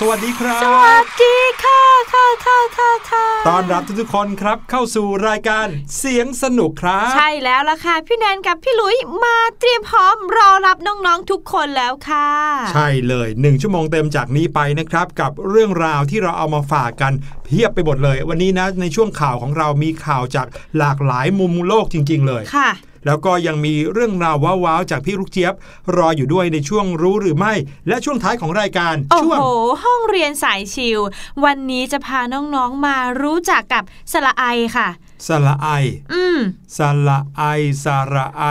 สวัสดีครับ สวัสดีค่ะค่ะค่ะค่ะค่ะตอนรับทุกๆคนครับเข้าสู่รายการเสียงสนุกครับ ใช่แล้วล่ะค่ะ พี่แนนกับพี่หลุยมาเตรียมพร้อมรอรับน้องๆทุกคนแล้วค่ะ ใช่เลยหนึ่งชั่วโมงเต็มจากนี้ไปนะครับ กับเรื่องราวที่เราเอามาฝากกันเพียบไปหมดเลย วันนี้นะในช่วงข่าวของเรามีข่าวจากหลากหลายมุมโลกจริง ๆ เลยค่ะ แล้วก็ยังมีเรื่องราวว้าวๆจากพี่ลูกเจี๊ยบ รออยู่ด้วยในช่วงรู้หรือไม่ และช่วงท้ายของรายการโอ้ช่วงโหห้องเรียนสายชิลวันนี้จะพาน้องๆมารู้จักกับสระไอค่ะสระไออืมสระไอสระไอ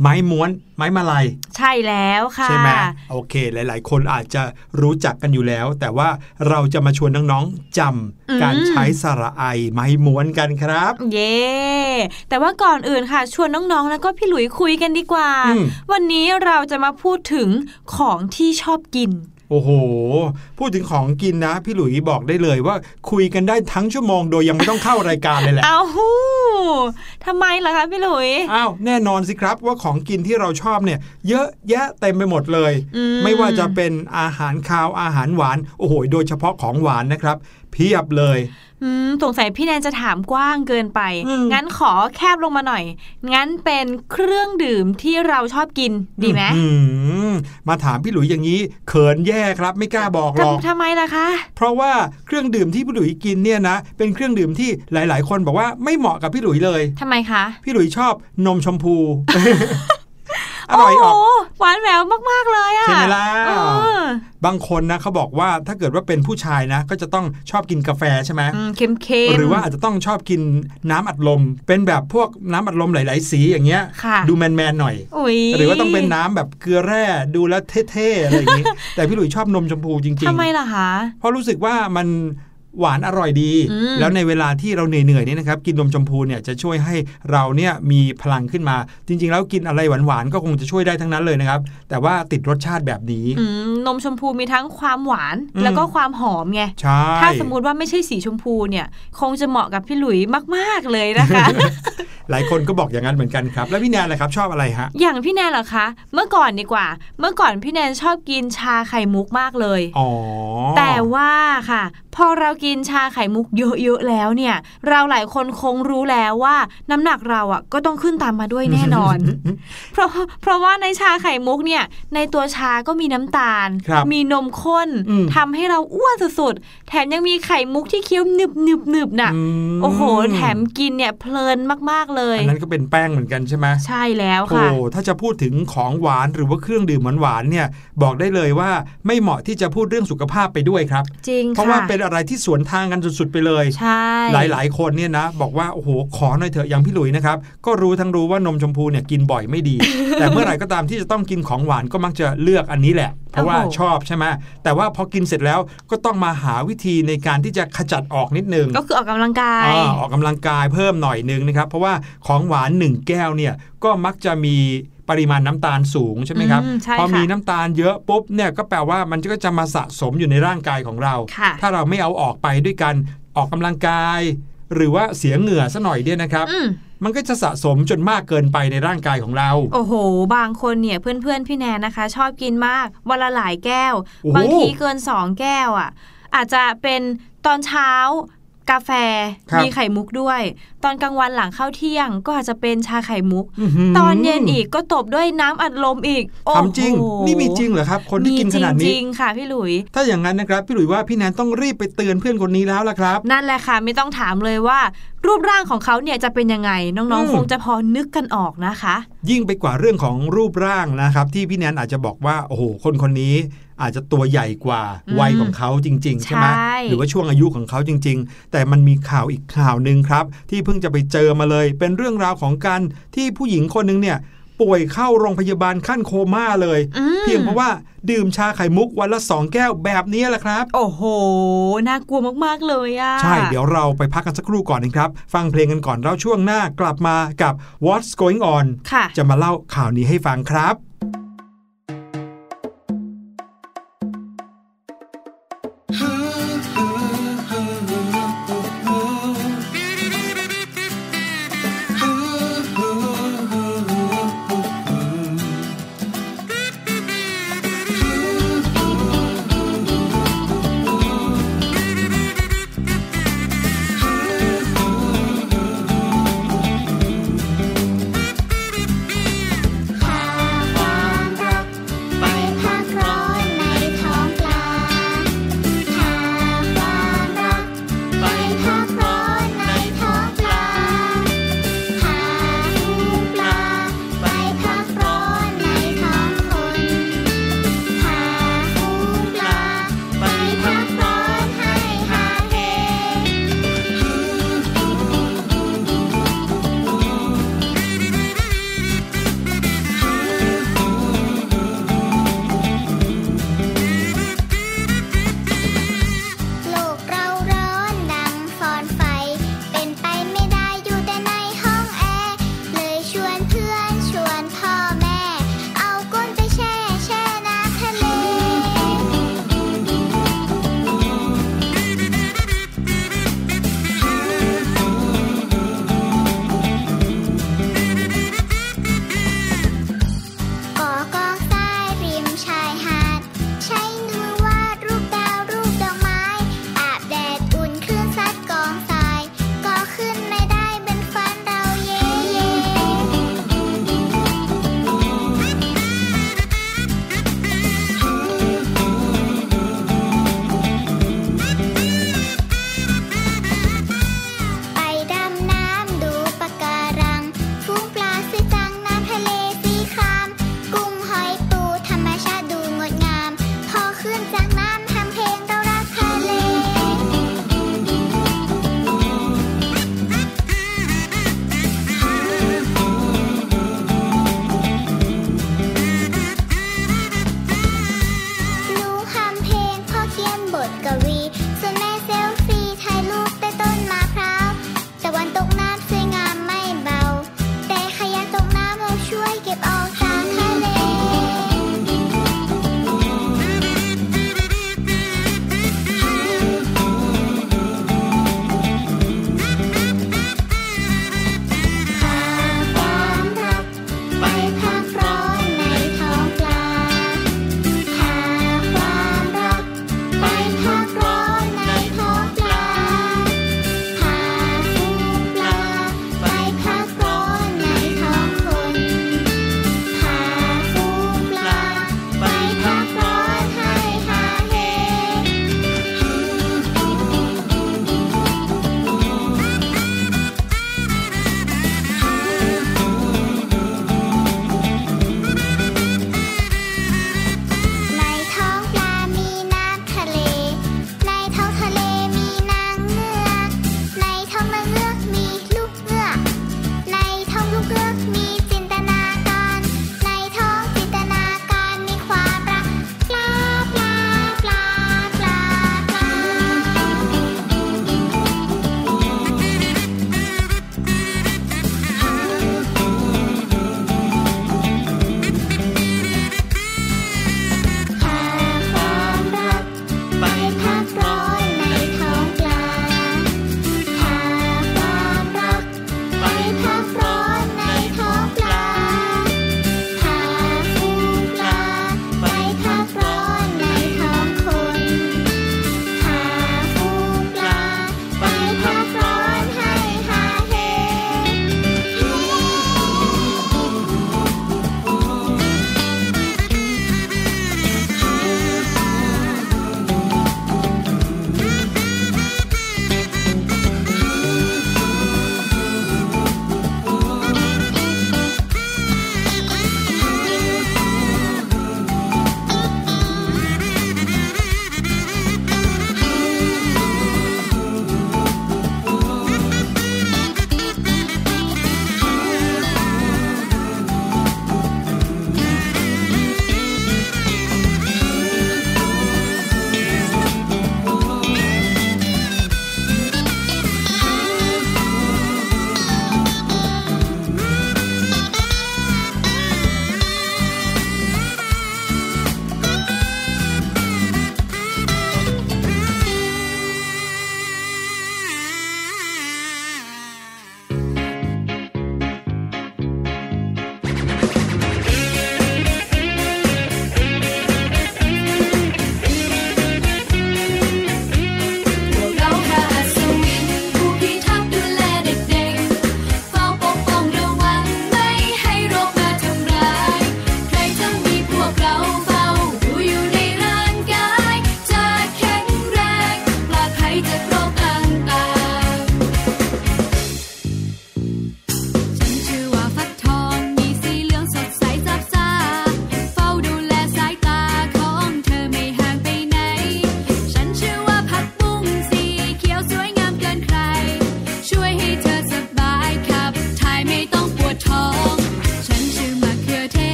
ไม้ม้วน ไม้มาลัย ใช่แล้วค่ะ ใช่ไหมโอเค หลาย ๆ คนอาจจะรู้จักกันอยู่แล้ว แต่ว่าเราจะมาชวนน้องๆจำการใช้สระไอไม้ม้วนกันครับ เย่แต่ว่าก่อนอื่นค่ะ ชวนน้องๆแล้วก็พี่หลุยคุยกันดีกว่าอืมวันนี้เราจะมาพูดถึงของที่ชอบกิน โอ้โห พูดถึงของกินนะ พี่หลุยบอกได้เลยว่าคุยกันได้ทั้งชั่วโมงโดยยังไม่ต้องเข้ารายการเลยแหละ เอาหูทำไมล่ะคะพี่หลุย อ้าวแน่นอนสิครับว่าของกินที่เราชอบเนี่ย เยอะแยะเต็มไปหมดเลยอืมไม่ว่าจะเป็นอาหารคาวอาหารหวาน โอ้โห โดยเฉพาะของหวานนะครับ เพียบเลยอืมสงสัยพี่แนนจะถามกว้างเกินไปอืมงั้นขอแคบลงมาหน่อย งั้นเป็นเครื่องดื่มที่เราชอบกินดีไหมอื้อหือมาถามพี่หลุยอย่างนี้ เขินแย่ครับไม่กล้าบอกหรอกทำทำไมล่ะคะ เพราะว่าเครื่องดื่มที่พี่หลุยกินเนี่ยนะ เป็นเครื่องดื่มที่หลาย ๆ คนบอกว่าไม่เหมาะกับพี่หลุยเลยทำไมคะ พี่หลุยชอบนมชมพู อร่อยออกโโหหวานแหววมาก ๆ เลยอะใช่ไหมล่ะเออบางคนนะเขาบอกว่าถ้าเกิดว่าเป็นผู้ชายนะ ก็จะต้องชอบกินกาแฟใช่ไหมอืมเค็มๆหรือว่าอาจจะต้องชอบกินน้ำอัดลม เป็นแบบพวกน้ำอัดลมหลาย ๆ สีอย่างเงี้ยค่ะดูแมน ๆ หน่อยอุ๊ยหรือว่าต้องเป็นน้ำแบบเกลือแร่ดูแล้วเท่ ๆ อะไรอย่างงี้แต่พี่หลุยชอบนมชมพูจริงทำไมล่ะคะๆเพราะรู้สึกว่ามัน หวานอร่อยดีอืมแล้วในเวลาที่เราเหนื่อยๆเนี่ยนะครับกินนมชมพูเนี่ยจะช่วยให้เราเนี่ยมีพลังขึ้นมา จริง ๆ แล้วกินอะไรหวานๆก็คงจะช่วยได้ทั้งนั้นเลยนะครับ แต่ว่าติดรสชาติแบบนี้อืมนมชมพูมีทั้งความหวานอืมแล้วก็ความหอมไงใช่ถ้าสมมุติว่าไม่ใช่สีชมพูเนี่ย คงจะเหมาะกับพี่หลุยมาก ๆเลยนะคะหลายคนก็บอกอย่างนั้นเหมือนกันครับ แล้วพี่แนนล่ะครับชอบอะไรฮะ อย่างพี่แนนเหรอคะ เมื่อก่อนดีกว่า เมื่อก่อนพี่แนนชอบกินชาไข่มุกมากเลย อ๋อ แต่ว่าค่ะ พอเรากินชาไข่มุกเยอะๆแล้วเนี่ย เราหลายคนคงรู้แล้วว่าน้ำหนักเราอะก็ต้องขึ้นตามมาด้วยแน่นอน เพราะเพราะว่าในชาไข่มุกเนี่ย ในตัวชาก็มีน้ำตาลครับมีนมข้นอืมทำให้เราอ้วนสุดๆแถมยังมีไข่มุกที่เคี้ยวหนึบหนึบหนึบๆน่ะมโอ้โห แถมกินเนี่ยเพลินมากๆเลยอันนั้นก็เป็นแป้งเหมือนกันใช่ไหมใช่แล้วโอ้ค่ะถ้าจะพูดถึงของหวานหรือว่าเครื่องดื่มหวานๆเนี่ย บอกได้เลยว่าไม่เหมาะที่จะพูดเรื่องสุขภาพไปด้วยครับ จริงเพราะค่ะว่าเป็นอะไรที่สวนทางกันสุดๆไปเลยใช่หลายๆ คนเนี่ยนะ บอกว่าโอ้โหขอหน่อยเถอะอย่างพี่หลุยนะครับก็รู้ทั้งรู้ว่านมชมพูเนี่ยกินบ่อยไม่ดี แต่เมื่อไหร่ก็ตามที่จะต้องกินของหวานก็มักจะเลือกอันนี้แหละ เพราะว่าโอ้โหชอบใช่ไหมแต่ว่าพอกินเสร็จแล้วก็ต้องมาหาวิธีในการที่จะขจัดออกนิดนึงก็คือออกกำลังกายอ่าออกกำลังกายเพิ่มหน่อยนึงนะครับเพราะว่าของหวานหนึ่งแก้วเนี่ยก็มักจะมี ปริมาณน้ำตาลสูงใช่ไหมครับอืมใช่พอค่ะมีน้ำตาลเยอะปุ๊บเนี่ยก็แปลว่ามันก็จะมาสะสมอยู่ในร่างกายของเราค่ะถ้าเราไม่เอาออกไปด้วยกันออกกำลังกาย หรือว่าเสียเหงื่อซะหน่อยเนี่ยนะครับอืมมันก็จะสะสมจนมากเกินไปในร่างกายของเรา โอ้โห บางคนเนี่ยเพื่อนๆ พี่แนนนะคะ ชอบกินมากวันละหลายแก้วโอ้โหบางทีเกินสองแก้วอะ อาจจะเป็นตอนเช้า กาแฟครับมีไข่มุกด้วย ตอนกลางวันหลังเข้าเที่ยงก็อาจจะเป็นชาไข่มุกอื้อหืตอนเย็นอีกก็ตบด้วยน้ำอัดลมอีกโอ้โหทำจริง นี่มีจริงเหรอครับ คนที่กินขนาดมีจนี้ริงๆค่ะพี่หลุย ถ้าอย่างนั้นนะครับ พี่หลุยว่าพี่แนนต้องรีบไปเตือนเพื่อนคนนี้แล้วล่ะครับ นั่นแหละค่ะไม่ต้องถามเลยว่า รูปร่างของเขาเนี่ยจะเป็นยังไงน้องอืมๆคงจะพอนึกกันออกนะคะ ยิ่งไปกว่าเรื่องของรูปร่างนะครับ ที่พี่แนนอาจจะบอกว่าโอ้โหคนคนนี้ อาจจะตัวใหญ่กว่าอืมวัยของเขาจริง ๆ ใช่ไหมใช่หรือว่าช่วงอายุของเขาจริง ๆ แต่มันมีข่าวอีกข่าวหนึ่งครับ ที่เพิ่งจะไปเจอมาเลย เป็นเรื่องราวของการที่ผู้หญิงคนหนึงเนี่ยป่วยเข้าโรงพยาบาลขั้นโคม่าเลยอืมเพียงเพราะว่าดื่มชาไข่มุกวันละสองแก้วแบบนี้แหละครับ โอ้โห น่ากลัวมาก ๆ เลยอะใช่ เดี๋ยวเราไปพักกันสักครู่ก่อนนะครับ ฟังเพลงกันก่อนแล้วช่วงหน้ากลับมากับ What's Going On ค่ะจะมาเล่าข่าวนี้ให้ฟังครับ「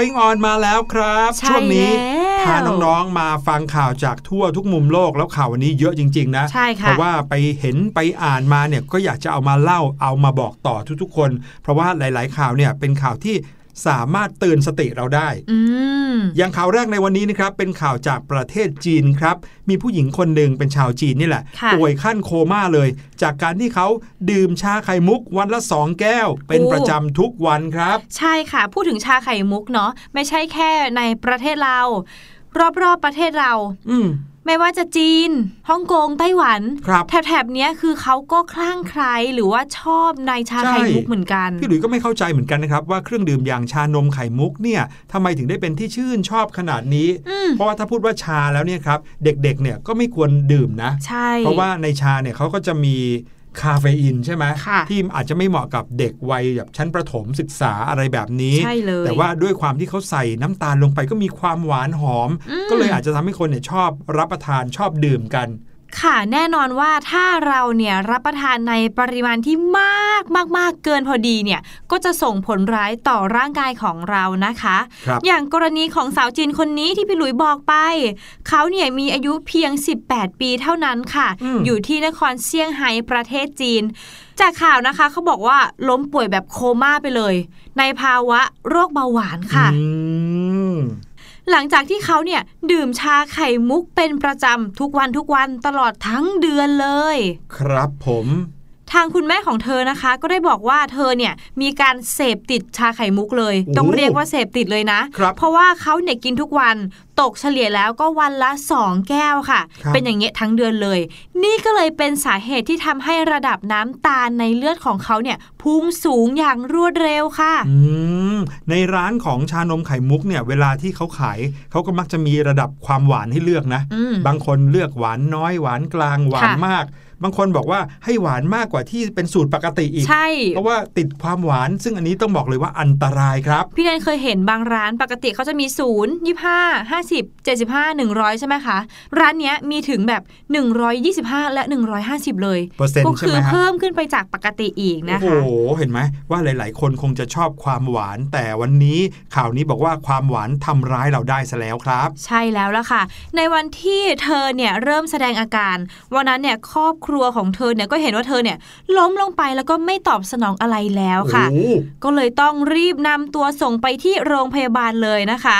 going on มาแล้วครับใช่ช่วงนี้แล้วพาน้องๆมาฟังข่าวจากทั่วทุกมุมโลกแล้วข่าววันนี้เยอะจริง ๆนะใช่ค่ะเพราะว่าไปเห็นไปอ่านมาเนี่ยก็อยากจะเอามาเล่าเอามาบอกต่อทุกๆคน เพราะว่าหลาย ๆ ข่าวเนี่ยเป็นข่าวที่ สามารถเตือนสติเราได้อืมอย่างข่าวแรกในวันนี้นะครับ เป็นข่าวจากประเทศจีนครับ มีผู้หญิงคนหนึ่งเป็นชาวจีนนี่แหละค่ะป่วยขั้นโคม่าเลย จากการที่เขาดื่มชาไข่มุกวันละสองแก้ว เป็นโอ้ประจำทุกวันครับ ใช่ค่ะ พูดถึงชาไข่มุกเนาะไม่ใช่แค่ในประเทศเรา รอบๆประเทศเรา อืม ไม่ว่าจะจีนฮ่องกงไต้หวันครับแถบๆเนี้ยคือเขาก็คลั่งไคล้หรือว่าชอบในชาไข่มุกเหมือนกันพี่หลุยส์ก็ไม่เข้าใจเหมือนกันนะครับ ว่าเครื่องดื่มอย่างชานมไข่มุกเนี่ยทำไมถึงได้เป็นที่ชื่นชอบขนาดนี้อืมเพราะว่าถ้าพูดว่าชาแล้วเนี่ยครับเด็กๆเนี่ยก็ไม่ควรดื่มนะใช่เพราะว่าในชาเนี่ยเขาก็จะมี คาเฟอีนใช่ไหมค่ะที่อาจจะไม่เหมาะกับเด็กวัยแบบชั้นประถมศึกษาอะไรแบบนี้ใช่เลยแต่ว่าด้วยความที่เขาใส่น้ำตาลลงไปก็มีความหวานหอมอืมก็เลยอาจจะทำให้คนเนี่ยชอบรับประทานชอบดื่มกัน ค่ะแน่นอนว่าถ้าเราเนี่ยรับประทานในปริมาณที่มากมากมากเกินพอดีเนี่ยก็จะส่งผลร้ายต่อร่างกายของเรานะคะครับอย่างกรณีของสาวจีนคนนี้ที่พี่หลุยบอกไป เขาเนี่ยมีอายุเพียง 18 ปีเท่านั้นค่ะอืมอยู่ที่นครเซี่ยงไฮ้ประเทศจีน จากข่าวนะคะเขาบอกว่าล้มป่วยแบบโคม่าไปเลย ในภาวะโรคเบาหวานค่ะอืม หลังจากที่เขาเนี่ยดื่มชาไข่มุกเป็นประจำทุกวันทุกวันตลอดทั้งเดือนเลย ครับผม ทางคุณแม่ของเธอนะคะ ก็ได้บอกว่าเธอเนี่ยมีการเสพติดชาไข่มุกเลยโอ้ต้องเรียกว่าเสพติดเลยนะครับเพราะว่าเขาเนี่ยกินทุกวันตกเฉลี่ยแล้วก็วันละ 2 แก้วค่ะครับเป็นอย่างเงี้ยทั้งเดือนเลย นี่ก็เลยเป็นสาเหตุที่ทำให้ระดับน้ำตาลในเลือดของเขาเนี่ยพุ่งสูงอย่างรวดเร็วค่ะอืมในร้านของชานมไข่มุกเนี่ยเวลาที่เขาขายเขาก็มักจะมีระดับความหวานให้เลือกนะอืมบางคนเลือกหวานน้อยหวานกลางหวานค่ะมาก บางคนบอกว่าให้หวานมากกว่าที่เป็นสูตรปกติอีก ใช่ เพราะว่าติดความหวาน ซึ่งอันนี้ต้องบอกเลยว่าอันตรายครับ พี่แนนเคยเห็นบางร้านปกติเขาจะมี0 25 50 75 100ใช่ไหมคะ ร้านเนี้ยมีถึงแบบ125และ150เลยเปอร์เซ็นต์ก็ใช่คืไหมฮะเพิ่มขึ้นไปจากปกติอีกนะโอ้คะโห เห็นไหมว่าหลาย ๆ คนคงจะชอบความหวาน แต่วันนี้ข่าวนี้บอกว่าความหวานทำร้ายเราได้ซะแล้วครับ ใช่แล้วล่ะค่ะ ในวันที่เธอเนี่ยเริ่มแสดงอาการ วันนั้นเนี่ยครอบครัวของเธอเนี่ยก็เห็นว่าเธอเนี่ยล้มลงไปแล้วก็ไม่ตอบสนองอะไรแล้วค่ะโอ้ก็เลยต้องรีบนำตัวส่งไปที่โรงพยาบาลเลยนะคะ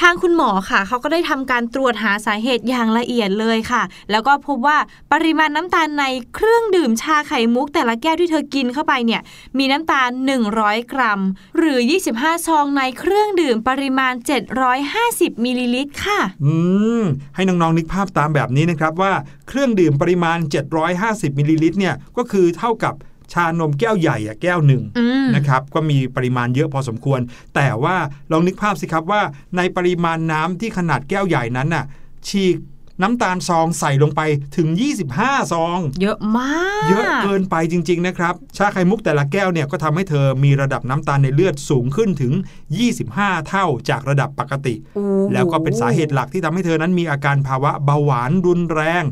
ทางคุณหมอค่ะเขาก็ได้ทำการตรวจหาสาเหตุอย่างละเอียดเลยค่ะ แล้วก็พบว่าปริมาณน้ำตาลในเครื่องดื่มชาไข่มุก แต่ละแก้วที่เธอกินเข้าไปเนี่ยมีน้ำตาล 100 กรัม หรือ 25 ซองในเครื่องดื่มปริมาณ 750มิลลิลิตรค่ะ อืม ให้น้องๆนึกภาพตามแบบนี้นะครับว่าเครื่องดื่มปริมาณ 750มิลลิลิตรเนี่ยก็คือเท่ากับ ชานมแก้วใหญ่อะแก้วหนึ่งอืมนะครับก็มีปริมาณเยอะพอสมควร แต่ว่าลองนึกภาพสิครับว่าในปริมาณน้ำที่ขนาดแก้วใหญ่นั้นน่ะฉีกน้ำตาลซองใส่ลงไปถึง 25 ซอง เยอะมาก เยอะเกินไปจริง ๆ นะครับ ชาไข่มุกแต่ละแก้วเนี่ยก็ทำให้เธอมีระดับน้ำตาลในเลือดสูงขึ้นถึง 25 เท่าจากระดับปกติโอ้โหแล้วก็เป็นสาเหตุหลักที่ทำให้เธอนั้นมีอาการภาวะเบาหวานรุนแรง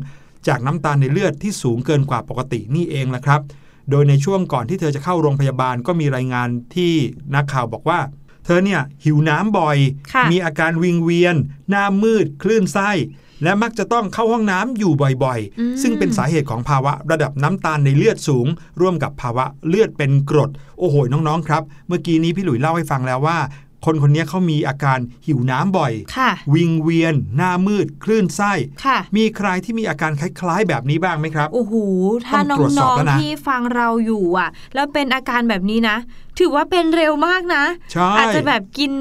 จากน้ำตาลในเลือดที่สูงเกินกว่าปกตินี่เองแหละครับ โดยในช่วงก่อนที่เธอจะเข้าโรงพยาบาลก็มีรายงานที่นักข่าวบอกว่า เธอเนี่ยหิวน้ำบ่อยค่ะมีอาการวิงเวียน หน้ามืด คลื่นไส้ และมักจะต้องเข้าห้องน้ำอยู่บ่อยอืมๆซึ่งเป็นสาเหตุของภาวะระดับน้ำตาลในเลือดสูง ร่วมกับภาวะเลือดเป็นกรด โอ้โหน้องๆครับ เมื่อกี้นี้พี่หลุยเล่าให้ฟังแล้วว่า คนคนนี้เขามีอาการหิวน้ำบ่อยค่ะวิงเวียน หน้ามืด คลื่นไส้ค่ะมีใครที่มีอาการคล้ายๆ แบบนี้บ้างไหมครับ โอ้โห ถ้าต้องตรวจสน้อบองแล้วนะๆที่ฟังเราอยู่อะ แล้วเป็นอาการแบบนี้นะ ถือว่าเป็นเร็วมากนะใช่อาจจะแบบกิน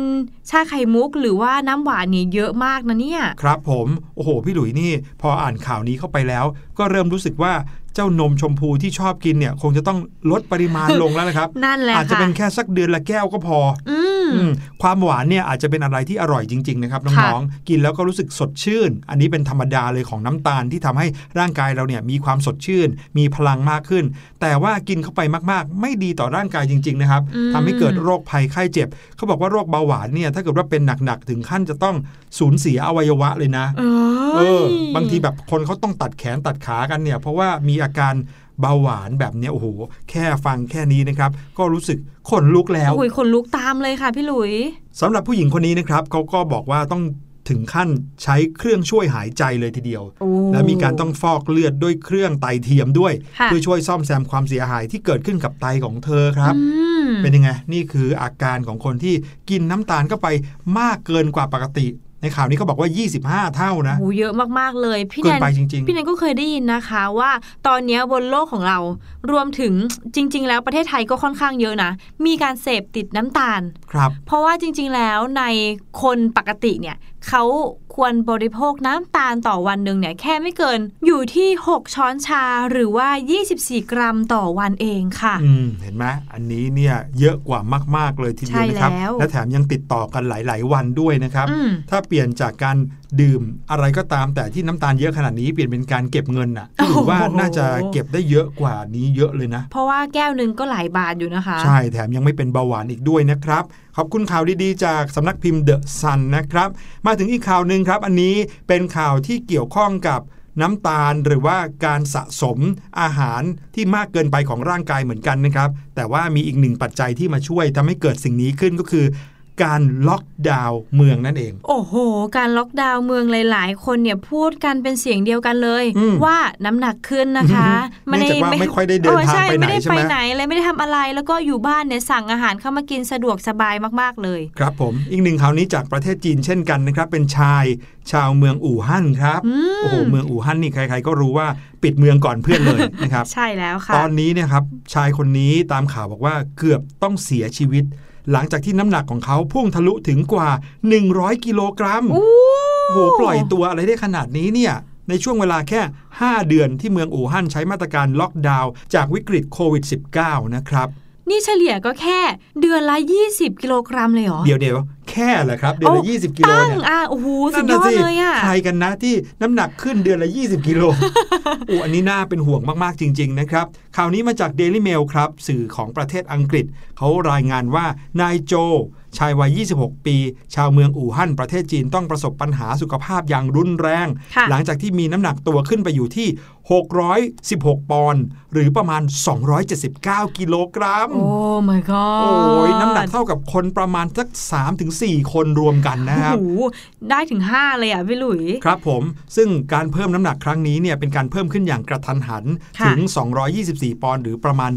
ชาไข่มุก หรือว่าน้ำหวานเนี่ยเยอะมากนะเนี่ย ครับผม โอ้โห พี่หลุยนี่ พออ่านข่าวนี้เข้าไปแล้ว ก็เริ่มรู้สึกว่าเจ้านมชมพูที่ชอบกินเนี่ย คงจะต้องลดปริมาณลงแล้วนะครับ นั่นแหละอาจจะค่ะเป็นแค่สักเดือนละแก้วก็พออืมอืมความหวานเนี่ยอาจจะเป็นอะไรที่อร่อยจริง ๆ นะครับน้องๆกินแล้วก็รู้สึกสดชื่น อันนี้เป็นธรรมดาเลยของน้ำตาลที่ทำให้ร่างกายเราเนี่ยมีความสดชื่น มีพลังมากขึ้น แต่ว่ากินเข้าไปมากๆ ไม่ดีต่อร่างกายจริง ๆ นะครับอืมทำให้เกิดโรคภัยไข้เจ็บ เขาบอกว่าโรคเบาหวานเนี่ยถ้าเกิดว่าเป็นหนักๆถึงขั้นจะต้องสูญเสียอวัยวะเลยนะเอเออบางทีแบบคนเขาต้องตัดแขนตัดขากันเนี่ย เพราะว่ามีอาการเบาหวานแบบเนี้ยโอ้โหแค่ฟังแค่นี้นะครับ ก็รู้สึกขนลุกแล้วโอ้ยขนลุกตามเลยค่ะพี่หลุยสำหรับผู้หญิงคนนี้นะครับเขาก็บอกว่าต้อง ถึงขั้นใช้เครื่องช่วยหายใจเลยทีเดียวโอ้และมีการต้องฟอกเลือดด้วยเครื่องไตเทียมด้วยค่ะเพื่อช่วยซ่อมแซมความเสียหายที่เกิดขึ้นกับไตของเธอครับอืมเป็นยังไง นี่คืออาการของคนที่กินน้ำตาลเข้าไปมากเกินกว่าปกติ ในข่าวนี้เขาบอกว่า 25 เท่านะโอ้เยอะมาก ๆ เลย พี่เกิแนนนไปจริงพี่แนนก็เคยได้ยินนะคะ ว่าตอนเนี้ยบนโลกของเรารวมถึงจริง ๆ แล้วประเทศไทยก็ค่อนข้างเยอะนะ มีการเสพติดน้ำตาลๆครับ เพราะว่าจริง ๆ แล้วในคนปกติเนี่ยเขา ควรบริโภคน้ำตาลต่อวันหนึ่งเนี่ยแค่ไม่เกินอยู่ที่ 6 ช้อนชาหรือว่า 24 กรัมต่อวันเองค่ะอืมเห็นไหมอันนี้เนี่ยเยอะกว่ามาก ๆ เลยทีเดียวนะครับใช่แล้วและแถมยังติดต่อกันหลาย ๆ วันด้วยนะครับอืมถ้าเปลี่ยนจากการดื่มอะไรก็ตามแต่ที่น้ำตาลเยอะขนาดนี้เปลี่ยนเป็นการเก็บเงินน่ะถือว่าน่าจะเก็บได้เยอะกว่านี้เยอะเลยนะ เพราะว่าแก้วหนึ่งก็หลายบาทอยู่นะคะ ใช่แถมยังไม่เป็นเบาหวานอีกด้วยนะครับ ขอบคุณข่าวดีๆ จากสำนักพิมพ์เดอะซันนะครับ มาถึงอีกข่าวหนึ่งครับ อันนี้เป็นข่าวที่เกี่ยวข้องกับน้ำตาลหรือว่าการสะสมอาหารที่มากเกินไปของร่างกายเหมือนกันนะครับ แต่ว่ามีอีกหนึ่งปัจจัยที่มาช่วยทำให้เกิดสิ่งนี้ขึ้นก็คือ การล็อกดาวน์เมืองนั่นเอง โอ้โห การล็อกดาวน์เมืองหลาย ๆ คนเนี่ยพูดกันเป็นเสียงเดียวกันเลยอืมว่าน้ำหนักขึ้นนะคะเนื่องจากว่าไม่ค่อยได้เดินออทางใช่ไปไหนไม่ได้ใช่ไปไหมไหนเลยไม่ได้ทำอะไรแล้วก็อยู่บ้านเนี่ยสั่งอาหารเข้ามากินสะดวกสบายมาก ๆ เลย ครับผมอีกหนึ่งข่าวนี้จากประเทศจีนเช่นกันนะครับเป็นชายชาวเมืองอู่ฮั่นครับอืมโอ้โหเมืองอู่ฮั่นนี่ใคร ๆ ก็รู้ว่าปิดเมืองก่อนเพื่อนเลยนะครับ ใช่แล้วค่ะตอนนี้เนี่ยครับชายคนนี้ตามข่าวบอกว่าเกือบต้องเสียชีวิต หลังจากที่น้ำหนักของเขาพุ่งทะลุถึงกว่า 100 กิโลกรัมโอ้โอ้โหปล่อยตัวอะไรได้ขนาดนี้เนี่ยในช่วงเวลาแค่ 5 เดือนที่เมืองอู่ฮั่นใช้มาตรการล็อกดาวน์จากวิกฤตโควิด -19 นะครับ นี่เฉลี่ยก็แค่เดือนละ 20 กิโลกรัมเลยเหรอ เดี๋ยวเดี๋ยว แค่เหรอครับ เดือนละโอ้20 กิโลตั้งเนี่ยอะโอ้โหสุนั่ดนยน่ะอดสิเลยอะใครกันนะที่น้ำหนักขึ้นเดือนละ 20 กิโลโอ้อันนี้น่าเป็นห่วงมากๆจริง ๆ นะครับข่าวนี้มาจาก Daily Mail ครับ สื่อของประเทศอังกฤษ เขารายงานว่านายโจ ชายวัย 26 ปี ชาวเมืองอู่ฮั่นประเทศจีนต้องประสบปัญหาสุขภาพอย่างรุนแรงค่ะหลังจากที่มีน้ำหนักตัวขึ้นไปอยู่ที่ 616 ปอนด์หรือประมาณ 279 กิโลกรัม โอ้ my god โอ้ยน้ำหนักเท่ากับคนประมาณสัก3-4คนรวมกันนะครับโอ้โหได้ถึง 5 เลยอะพี่หลุย ครับผม ซึ่งการเพิ่มน้ำหนักครั้งนี้เนี่ยเป็นการเพิ่มขึ้นอย่างกระทันหันค่ะถึง 224 ปอนด์หรือประมาณ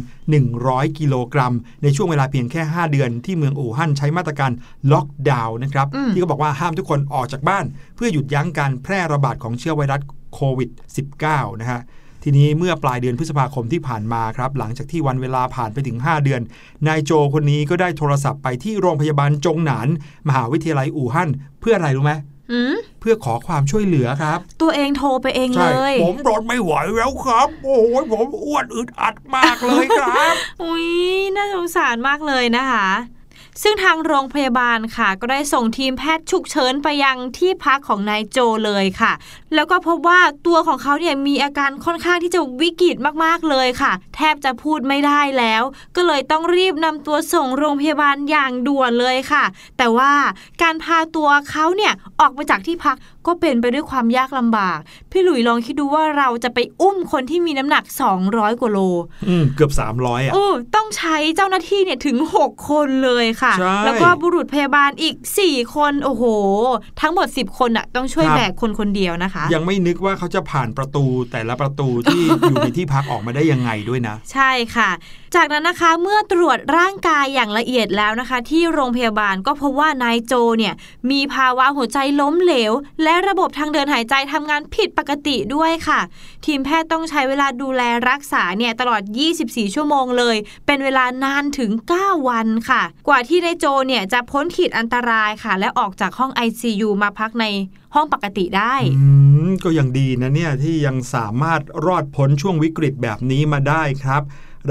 100 กิโลกรัม ในช่วงเวลาเพียงแค่ 5 เดือนที่เมืองอู่ฮั่นใช้มาตรการล็อกดาวน์นะครับอืมที่เขาบอกว่าห้ามทุกคนออกจากบ้าน เพื่อหยุดยั้งการแพร่ระบาดของเชื้อไวรัสโควิด -19 นะฮะ ทีนี้เมื่อปลายเดือนพฤษภาคมที่ผ่านมาครับหลังจากที่วันเวลาผ่านไปถึง 5 เดือน นายโจคนนี้ก็ได้โทรศัพท์ไปที่โรงพยาบาลจงหนาน มหาวิทยาลัยอู่ฮั่นเพื่ออะไรรู้ไหมอืมเพื่อขอความช่วยเหลือครับ ตัวเองโทรไปเองเลใช่ยผมรนไม่ไหวแล้วครับ โอ้ยผมอ้วนอึดอัดมากเลยครับ อุ้ยน่าสงสารมากเลยนะคะ ซึ่งทางโรงพยาบาลค่ะ ก็ได้ส่งทีมแพทย์ฉุกเฉินไปยังที่พักของนายโจเลยค่ะ แล้วก็พบว่าตัวของเขาเนี่ยมีอาการค่อนข้างที่จะวิกฤตมากๆเลยค่ะ แทบจะพูดไม่ได้แล้ว ก็เลยต้องรีบนำตัวส่งโรงพยาบาลอย่างด่วนเลยค่ะ แต่ว่าการพาตัวเขาเนี่ยออกมาจากที่พักก็เป็นไปด้วยความยากลำบาก พี่หลุยลองคิดดูว่าเราจะไปอุ้มคนที่มีน้ำหนัก 200กว่าโล อืมเกือบ 300 อะโอ้ต้องใช้เจ้าหน้าที่เนี่ยถึง 6 คนเลยค่ะใช่แล้วก็บุรุษพยาบาลอีก 4 คน โอ้โห ทั้งหมด 10 คนอะ ต้องช่วยครับแบกคนคนเดียวนะคะ ยังไม่นึกว่าเขาจะผ่านประตูแต่ละประตูที่อยู่ในที่พักออกมาได้ยังไงด้วยนะ ใช่ค่ะ จากนั้นนะคะเมื่อตรวจร่างกายอย่างละเอียดแล้วนะคะ ที่โรงพยาบาลก็พบว่านายโจเนี่ยมีภาวะหัวใจล้มเหลวและและระบบทางเดินหายใจทำงานผิดปกติด้วยค่ะ ทีมแพทย์ต้องใช้เวลาดูแลรักษาเนี่ยตลอด 24 ชั่วโมงเลย เป็นเวลานานถึง 9 วันค่ะ กว่าที่นายโจเนี่ยจะพ้นขีดอันตรายค่ะ และออกจากห้อง ICU มาพักใน ห้องปกติได้อืมก็ยังดีนะเนี่ยที่ยังสามารถรอดพ้นช่วงวิกฤตแบบนี้มาได้ครับ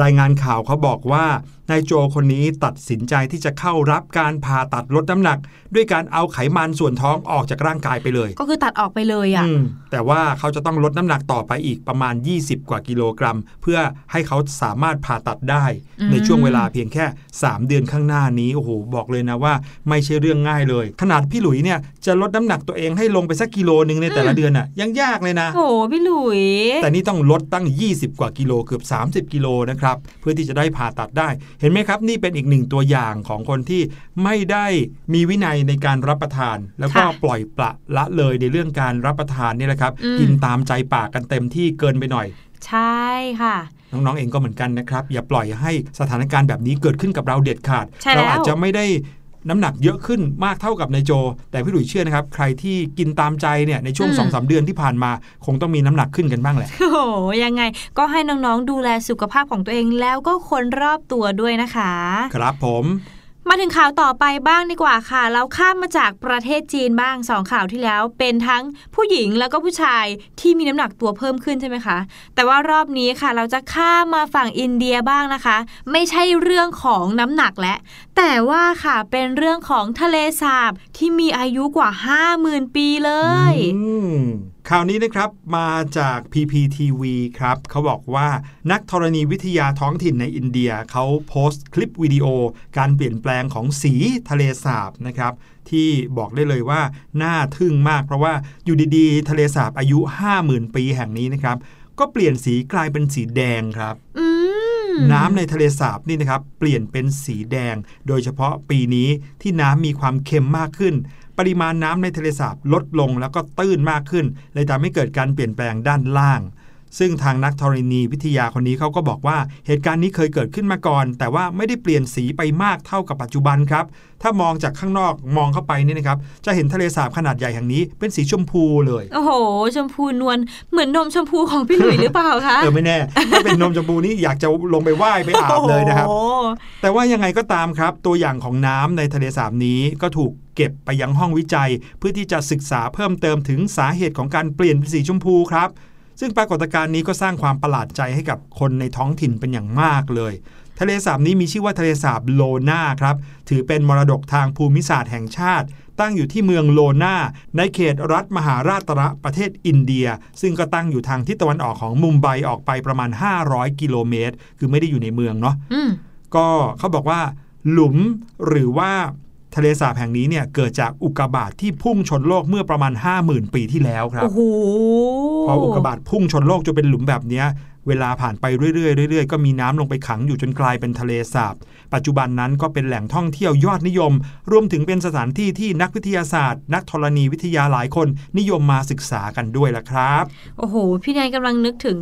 รายงานข่าวเขาบอกว่านายโจคนนี้ตัดสินใจที่จะเข้ารับการผ่าตัดลดน้ำหนัก ด้วยการเอาไขมันส่วนท้องออกจากร่างกายไปเลย ก็คือตัดออกไปเลยอะอืมแต่ว่าเขาจะต้องลดน้ำหนักต่อไปอีกประมาณ 20 กว่ากิโลกรัม เพื่อให้เขาสามารถผ่าตัดได้อืมในช่วงเวลาเพียงแค่ 3 เดือนข้างหน้านี้โอ้โหบอกเลยนะว่า ไม่ใช่เรื่องง่ายเลย ขนาดพี่หลุยเนี่ยจะลดน้ำหนักตัวเองให้ลงไปสักกิโลหนึ่งในแต่ละเดือนน่ะ ยังยากเลยนะโหพี่หลุย แต่นี่ต้องลดตั้ง 20 กว่ากิโลเกือบ 30 กิโลนะครับ เพื่อที่จะได้ผ่าตัดได้ เห็นไหมครับ นี่เป็นอีกหนึ่งตัวอย่างของคนที่ไม่ได้มีวินัยในการรับประทาน แล้วก็ค่ะปล่อยปละละเลยในเรื่องการรับประทานนี่แหละครับอืมกินตามใจปากกันเต็มที่เกินไปหน่อย ใช่ค่ะน้องๆเองก็เหมือนกันนะครับ อย่าปล่อยให้สถานการณ์แบบนี้เกิดขึ้นกับเราเด็ดขาดใช่แล้วเราอาจจะไม่ได้ น้ำหนักเยอะขึ้นมากเท่ากับนายโจ แต่พี่หลุยเชื่อนะครับ ใครที่กินตามใจเนี่ยในช่วงอืมสองสามเดือนที่ผ่านมา คงต้องมีน้ำหนักขึ้นกันบ้างแหละ โอ้โหยังไงก็ให้น้องๆดูแลสุขภาพของตัวเองแล้วก็คนรอบตัวด้วยนะคะ ครับผม มาถึงข่าวต่อไปบ้างดีกว่าค่ะ เราข้ามมาจากประเทศจีนบ้างสองข่าวที่แล้ว เป็นทั้งผู้หญิงแล้วก็ผู้ชายที่มีน้ำหนักตัวเพิ่มขึ้นใช่ไหมคะ แต่ว่ารอบนี้ค่ะเราจะข้ามมาฝั่งอินเดียบ้างนะคะ ไม่ใช่เรื่องของน้ำหนักและแต่ว่าค่ะเป็นเรื่องของทะเลสาบที่มีอายุกว่า 50,000 ปีเลย ข่าวนี้นะครับมาจาก PPTV ครับเขาบอกว่านักธรณีวิทยาท้องถิ่นในอินเดียเขาโพสต์คลิปวิดีโอ การเปลี่ยนแปลงของสีทะเลสาบนะครับที่บอกได้เลยว่าน่าทึ่งมากเพราะว่าอยู่ดีๆ ทะเลสาบอายุ 50,000 ปีแห่งนี้นะครับก็เปลี่ยนสีกลายเป็นสีแดงครับอื น้ำในทะเลสาบนี่นะครับเปลี่ยนเป็นสีแดง โดยเฉพาะปีนี้ที่น้ำมีความเค็มมากขึ้น ปริมาณน้ำในทะเลสาบลดลงแล้วก็ตื้นมากขึ้น เลยทำให้เกิดการเปลี่ยนแปลงด้านล่าง ซึ่งทางนักธรณีวิทยาคนนี้เขาก็บอกว่าเหตุการณ์นี้เคยเกิดขึ้นมาก่อน แต่ว่าไม่ได้เปลี่ยนสีไปมากเท่ากับปัจจุบันครับ ถ้ามองจากข้างนอกมองเข้าไปนี่นะครับ จะเห็นทะเลสาบขนาดใหญ่แห่งนี้เป็นสีชมพูเลย โอ้โห ชมพูนวลเหมือนนมชมพูของพี่หลุยหรือเปล่าคะเออไม่แน่ถ้าเป็นนมชมพูนี่อยากจะลงไปว่ายไปอาบเลยนะครับโอ้โหแต่ว่ายังไงก็ตามครับ ตัวอย่างของน้ำในทะเลสาบนี้ก็ถูกเก็บไปยังห้องวิจัย เพื่อที่จะศึกษาเพิ่มเติมถึงสาเหตุของการเปลี่ยนเป็นสีชมพูครับ ซึ่งปรากฏการณ์นี้ก็สร้างความประหลาดใจให้กับคนในท้องถิ่นเป็นอย่างมากเลย ทะเลสาบนี้มีชื่อว่าทะเลสาบโลนาครับ ถือเป็นมรดกทางภูมิศาสตร์แห่งชาติ ตั้งอยู่ที่เมืองโลนาในเขตรัฐมหาราชตระประเทศอินเดีย ซึ่งก็ตั้งอยู่ทางทิศตะวันออกของมุมไบออกไปประมาณ 500 กิโลเมตร คือไม่ได้อยู่ในเมืองเนาะอืมก็เขาบอกว่าหลุมหรือว่า ทะเลสาบแห่งนี้เนี่ยเกิดจากอุกกาบาตที่พุ่งชนโลกเมื่อประมาณ 50,000 ปีที่แล้วครับโอ้โหพออุกกาบาตพุ่งชนโลกจนเป็นหลุมแบบเนี้ยเวลาผ่านไปเรื่อยๆเรื่อยๆก็มีน้ำลงไปขังอยู่จนกลายเป็นทะเลสาบ ปัจจุบันนั้นก็เป็นแหล่งท่องเที่ยวยอดนิยม รวมถึงเป็นสถานที่ที่นักวิทยาศาสตร์ นักธรณีวิทยาหลายคนนิยมมาศึกษากันด้วยล่ะครับ โอ้โห พี่แนนกำลังนึกถึง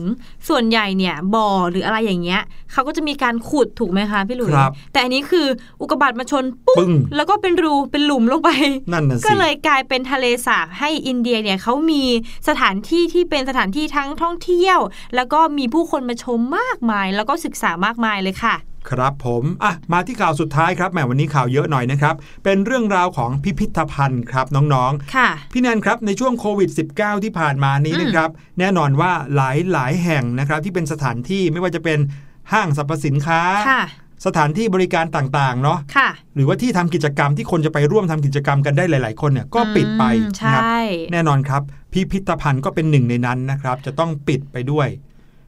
ส่วนใหญ่เนี่ยบ่อหรืออะไรอย่างเงี้ยเขาก็จะมีการขุดถูกไหมคะพี่หลุยครับแต่อันนี้คืออุกกาบาตมาชนปุ๊ปึ้งแล้วก็เป็นรูเป็นหลุมลงไปนั่นน่ะก็สิเลยกลายเป็นทะเลสาบให้อินเดียเนี่ยเขามีสถานที่ที่เป็นสถานที่ทั้งท่องเที่ยว แล้วก็มีผู้คนมาชมมากมาย แล้วก็ศึกษามากมายเลยค่ะ ครับผมอะมาที่ข่าวสุดท้ายครับแหมวันนี้ข่าวเยอะหน่อยนะครับ เป็นเรื่องราวของพิพิธภัณฑ์ครับน้องค่ะๆพี่แนนครับในช่วงโควิด -19 ที่ผ่านมานี้อืมนะครับ แน่นอนว่าหลายหลายแห่งนะครับที่เป็นสถานที่ไม่ว่าจะเป็นห้างสรรพสินค้า ค่ะ สถานที่บริการต่างๆเนาะค่ะ หรือว่าที่ทำกิจกรรมที่คนจะไปร่วมทำกิจกรรมกันได้หลาย ๆ คนเนี่ยก็ปิดไปอืมนะครับ ใช่ แน่นอนครับ พิพิธภัณฑ์ก็เป็นหนึ่งในนั้นนะครับ จะต้องปิดไปด้วย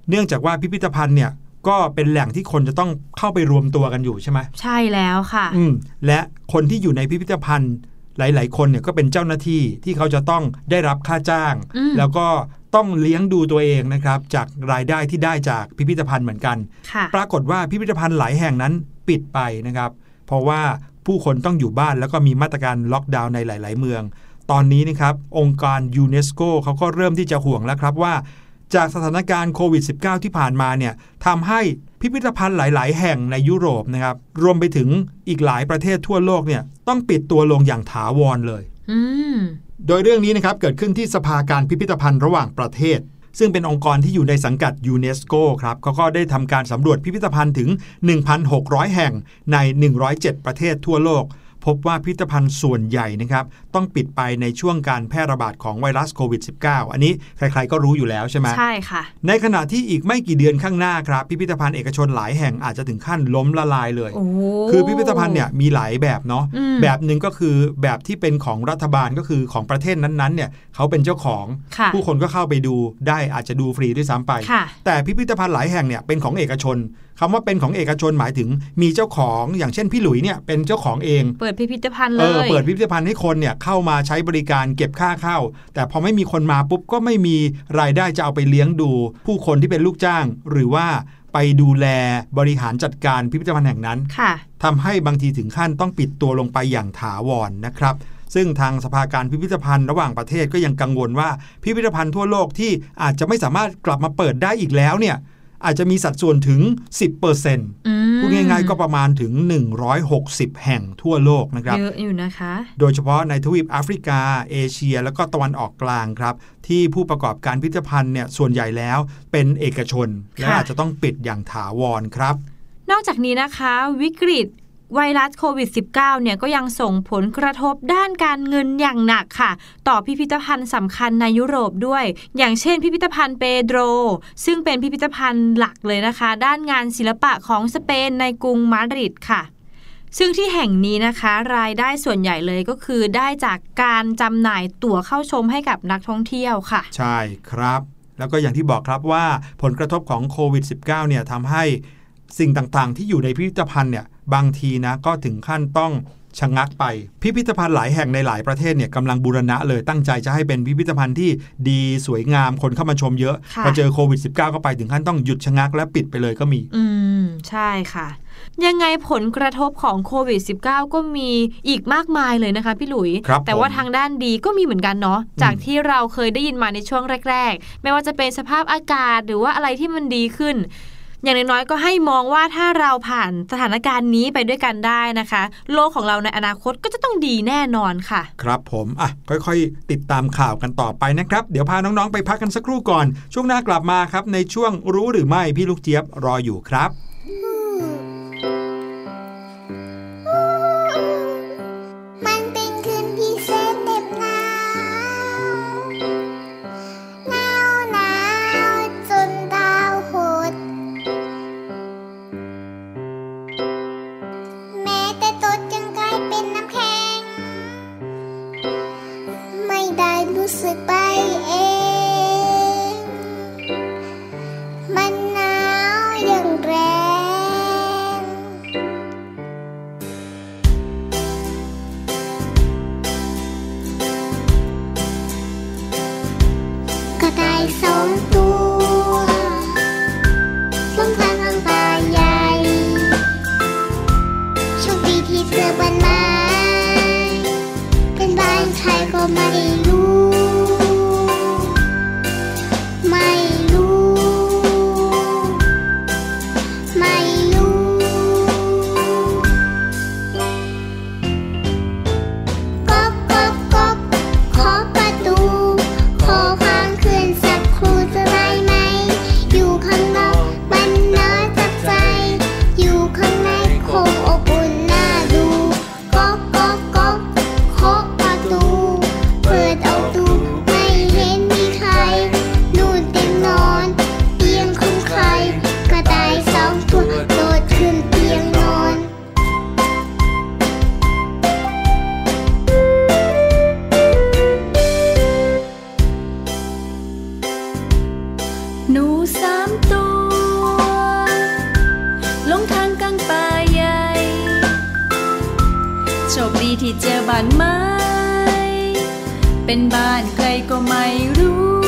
เนื่องจากว่าพิพิธภัณฑ์เนี่ย ก็เป็นแหล่งที่คนจะต้องเข้าไปรวมตัวกันอยู่ใช่ไหมใช่แล้วค่ะ อืมและคนที่อยู่ในพิพิธภัณฑ์หลาย ๆ คนเนี่ยก็เป็นเจ้าหน้าที่ที่เขาจะต้องได้รับค่าจ้างอืมแล้วก็ต้องเลี้ยงดูตัวเองนะครับ จากรายได้ที่ได้จากพิพิธภัณฑ์เหมือนกันค่ะปรากฏว่าพิพิธภัณฑ์หลายแห่งนั้นปิดไปนะครับ เพราะว่าผู้คนต้องอยู่บ้านแล้วก็มีมาตรการล็อกดาวน์ในหลาย ๆ เมือง ตอนนี้นะครับองค์การยูเนสโกเขาก็เริ่มที่จะห่วงแล้วครับว่า จากสถานการณ์โควิด -19 ที่ผ่านมาเนี่ยทำให้พิพิธภัณฑ์หลาย ๆ แห่งในยุโรปนะครับ รวมไปถึงอีกหลายประเทศทั่วโลกเนี่ยต้องปิดตัวลงอย่างถาวรเลยอืมโดยเรื่องนี้นะครับเกิดขึ้นที่สภาการพิพิธภัณฑ์ระหว่างประเทศ ซึ่งเป็นองค์กรที่อยู่ในสังกัดยูเนสโกครับเขาก็ได้ทำการสำรวจพิพิธภัณฑ์ถึง 1,600 แห่งใน 107 ประเทศทั่วโลก พบว่าพิพิธภัณฑ์ส่วนใหญ่นะครับต้องปิดไปในช่วงการแพร่ระบาดของไวรัสโควิด -19 อันนี้ใครๆก็รู้อยู่แล้วใช่ไหมใช่ค่ะ ในขณะที่อีกไม่กี่เดือนข้างหน้าครับพิพิธภัณฑ์เอกชนหลายแห่งอาจจะถึงขั้นล้มละลายเลยโอ้คือพิพิธภัณฑ์เนี่ยมีหลายแบบเนาะอืมแบบหนึ่งก็คือแบบที่เป็นของรัฐบาลก็คือของประเทศนั้นๆเนี่ยเขาเป็นเจ้าของค่ะผู้คนก็เข้าไปดูได้อาจจะดูฟรีด้วยซ้ำไปค่ะแต่พิพิธภัณฑ์หลายแห่งเนี่ยเป็นของเอกชน คำว่าเป็นของเอกชนหมายถึงมีเจ้าของอย่างเช่นพี่หลุยเนี่ยเป็นเจ้าของเอง เปิดพิพิธภัณฑ์เลเออยเปิดพิพิธภัณฑ์ให้คนเนี่ยเข้ามาใช้บริการเก็บค่าเข้า แต่พอไม่มีคนมาปุ๊บก็ไม่มีรายได้จะเอาไปเลี้ยงดู ผู้คนที่เป็นลูกจ้าง หรือว่าไปดูแลบริหารจัดการพิพิธภัณฑ์แห่งนั้นค่ะทำให้บางทีถึงขั้นต้องปิดตัวลงไปอย่างถาวรนะครับซึ่งทางสภาการพิพิธภัณฑ์ระหว่างประเทศก็ยังกังวลว่า พิพิธภัณฑ์ทั่วโลกที่อาจจะไม่สามารถกลับมาเปิดได้อีกแล้วเนี่ย อาจจะมีสัดส่วนถึง 10%เอืมพูดง่ายๆก็ประมาณถึง 160 แห่งทั่วโลกนะครับเยอะอยู่นะคะ โดยเฉพาะในทวีปแอฟริกา เอเชีย แล้วก็ตะวันออกกลางครับ ที่ผู้ประกอบการพิพิธภัณฑ์เนี่ยส่วนใหญ่แล้วเป็นเอกชน และค่ะอาจจะต้องปิดอย่างถาวรครับ นอกจากนี้นะคะ วิกฤต ไวรัสโควิด -19 เนี่ยก็ยังส่งผลกระทบด้านการเงินอย่างหนักค่ะ ต่อพิพิธภัณฑ์สำคัญในยุโรปด้วย อย่างเช่น พิพิธภัณฑ์เปโดร ซึ่งเป็นพิพิธภัณฑ์หลักเลยนะคะ ด้านงานศิลปะของสเปนในกรุงมาดริดค่ะซึ่งที่แห่งนี้นะคะ รายได้ส่วนใหญ่เลยก็คือได้จากการจำหน่ายตั๋วเข้าชมให้กับนักท่องเที่ยวค่ะ ใช่ครับ แล้วก็อย่างที่บอกครับว่าผลกระทบของโควิด -19 เนี่ยทำให้สิ่งต่างๆ ที่อยู่ในพิพิธภัณฑ์เนี่ย บางทีนะก็ถึงขั้นต้องชะงักไป พิพิธภัณฑ์หลายแห่งในหลายประเทศเนี่ยกำลังบูรณะเลยตั้งใจจะให้เป็นพิพิธภัณฑ์ที่ดีสวยงามคนเข้ามาชมเยอะค่ะพอเจอโควิด -19 ก็ไปถึงขั้นต้องหยุดชะงักและปิดไปเลยก็มี อืม ใช่ค่ะ ยังไงผลกระทบของโควิด -19 ก็มีอีกมากมายเลยนะคะพี่หลุยครับแต่ว่าผมทางด้านดีก็มีเหมือนกันเนาะจากที่เราเคยได้ยินมาในช่วงแรก ๆ ไม่ว่าจะเป็นสภาพอากาศหรือว่าอะไรที่มันดีขึ้น อย่างน้อยๆก็ให้มองว่าถ้าเราผ่านสถานการณ์นี้ไปด้วยกันได้นะคะ โลกของเราในอนาคตก็จะต้องดีแน่นอนค่ะ ครับผมอะค่อยๆ ติดตามข่าวกันต่อไปนะครับ เดี๋ยวพาน้องๆไปพักกันสักครู่ก่อน ช่วงหน้ากลับมาครับในช่วงรู้หรือไม่พี่ลูกเจี๊ยบรออยู่ครับางกลางป่าใหญ่ โชคดีที่เจอบ้านไม้ เป็นบ้านใครก็ไม่รู้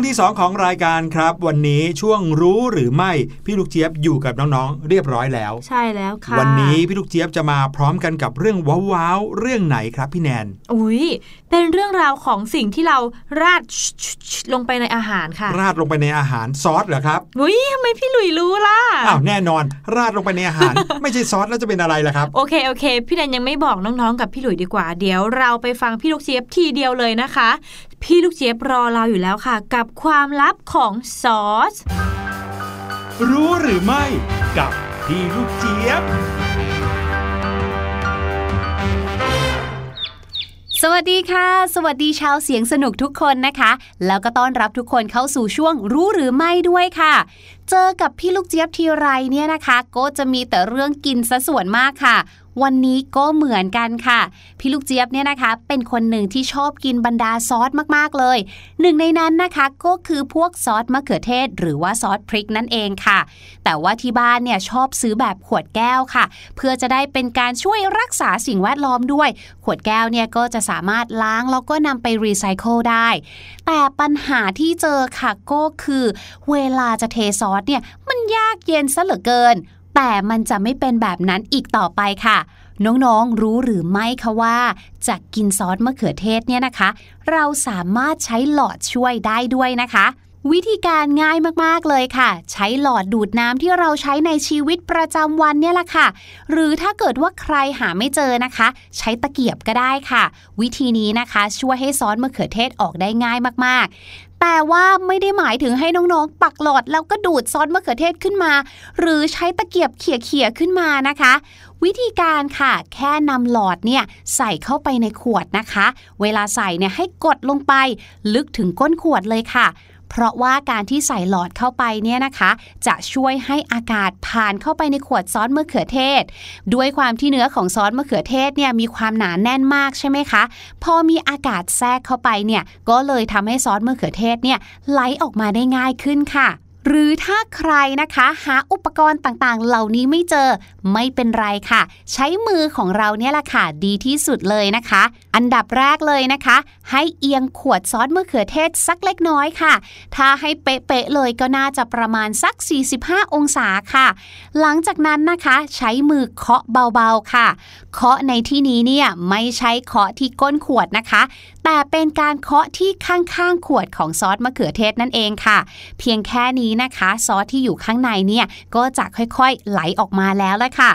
วงที่ 2 ของรายการครับ วันนี้ช่วงรู้หรือไม่พี่ลูกเจี๊ยบอยู่กับน้องๆ เรียบร้อยแล้ว ใช่แล้วค่ะ วันนี้พี่ลูกเจี๊ยบจะมาพร้อมกันกับเรื่องว้าวๆเรื่องไหนครับพี่แนนอุ้ยเป็นเรื่องราวของสิ่งที่เราราดลงไปในอาหารค่ะ ราดลงไปในอาหารซอสเหรอครับอุ้ยทำไมพี่หลุยรู้ล่ะอ้าวแน่นอน ราดลงไปในอาหาร ไม่ใช่ซอสแล้วจะเป็นอะไรล่ะครับโอเคโอเค พี่แนนยังไม่บอกน้องๆ กับพี่หลุยดีกว่าเดี๋ยวเราไปฟังพี่ลูกเจี๊ยบทีเดียวเลยนะคะ พี่ลูกเจี๊ยบรอเราอยู่แล้วค่ะ กับความลับของซอส รู้หรือไม่กับพี่ลูกเจี๊ยบ สวัสดีค่ะ สวัสดีชาวเสียงสนุกทุกคนนะคะ แล้วก็ต้อนรับทุกคนเข้าสู่ช่วงรู้หรือไม่ด้วยค่ะ เจอกับพี่ลูกเจี๊ยบทีไรเนี่ยนะคะ ก็จะมีแต่เรื่องกินซะส่วนมากค่ะ วันนี้ก็เหมือนกันค่ะ พี่ลูกเจี๊ยบเนี่ยนะคะ เป็นคนหนึ่งที่ชอบกินบรรดาซอสมากๆเลย หนึ่งในนั้นนะคะก็คือพวกซอสมะเขือเทศ หรือว่าซอสพริกนั่นเองค่ะ แต่ว่าที่บ้านเนี่ยชอบซื้อแบบขวดแก้วค่ะ เพื่อจะได้เป็นการช่วยรักษาสิ่งแวดล้อมด้วย ขวดแก้วเนี่ยก็จะสามารถล้างแล้วก็นำไปรีไซเคิลได้ แต่ปัญหาที่เจอค่ะก็คือ เวลาจะเทซอสเนี่ยมันยากเย็นซะเหลือเกิน แต่มันจะไม่เป็นแบบนั้นอีกต่อไปค่ะ น้องๆรู้หรือไม่คะว่า จากกินซอสมะเขือเทศเนี่ยนะคะ เราสามารถใช้หลอดช่วยได้ด้วยนะคะ วิธีการง่ายมากๆเลยค่ะ ใช้หลอดดูดน้ำที่เราใช้ในชีวิตประจำวันเนี่ยแหละค่ะ หรือถ้าเกิดว่าใครหาไม่เจอนะคะ ใช้ตะเกียบก็ได้ค่ะ วิธีนี้นะคะช่วยให้ซอสมะเขือเทศออกได้ง่ายมากๆ แต่ว่าไม่ได้หมายถึงให้น้องๆ ปักหลอดแล้วก็ดูดซอสมะเขือเทศขึ้นมา หรือใช้ตะเกียบเขี่ยๆขึ้นมานะคะ วิธีการค่ะ แค่นำหลอดเนี่ยใส่เข้าไปในขวดนะคะ เวลาใส่เนี่ยให้กดลงไป ลึกถึงก้นขวดเลยค่ะ เพราะว่าการที่ใส่หลอดเข้าไปเนี่ยนะคะ จะช่วยให้อากาศผ่านเข้าไปในขวดซอสมะเขือเทศ ด้วยความที่เนื้อของซอสมะเขือเทศเนี่ยมีความหนาแน่นมากใช่ไหมคะ พอมีอากาศแทรกเข้าไปเนี่ยก็เลยทำให้ซอสมะเขือเทศเนี่ยไหลออกมาได้ง่ายขึ้นค่ะ หรือถ้าใครนะคะหาอุปกรณ์ต่างๆ เหล่านี้ไม่เจอไม่เป็นไรค่ะ ใช้มือของเราเนี่ยแหละค่ะ ดีที่สุดเลยนะคะ อันดับแรกเลยนะคะ ให้เอียงขวดซอสมะเขือเทศสักเล็กน้อยค่ะ ถ้าให้เป๊ะๆเลยก็น่าจะประมาณสัก 45 องศาค่ะ หลังจากนั้นนะคะใช้มือเคาะเบาๆค่ะ เคาะในที่นี้เนี่ยไม่ใช่เคาะที่ก้นขวดนะคะแต่เป็นการเคาะที่ข้างๆขวดของซอสมะเขือเทศนั่นเองค่ะ เพียงแค่นี้นะคะ ซอสที่อยู่ข้างในเนี่ยก็จะค่อยๆไหลออกมาแล้วละค่ะ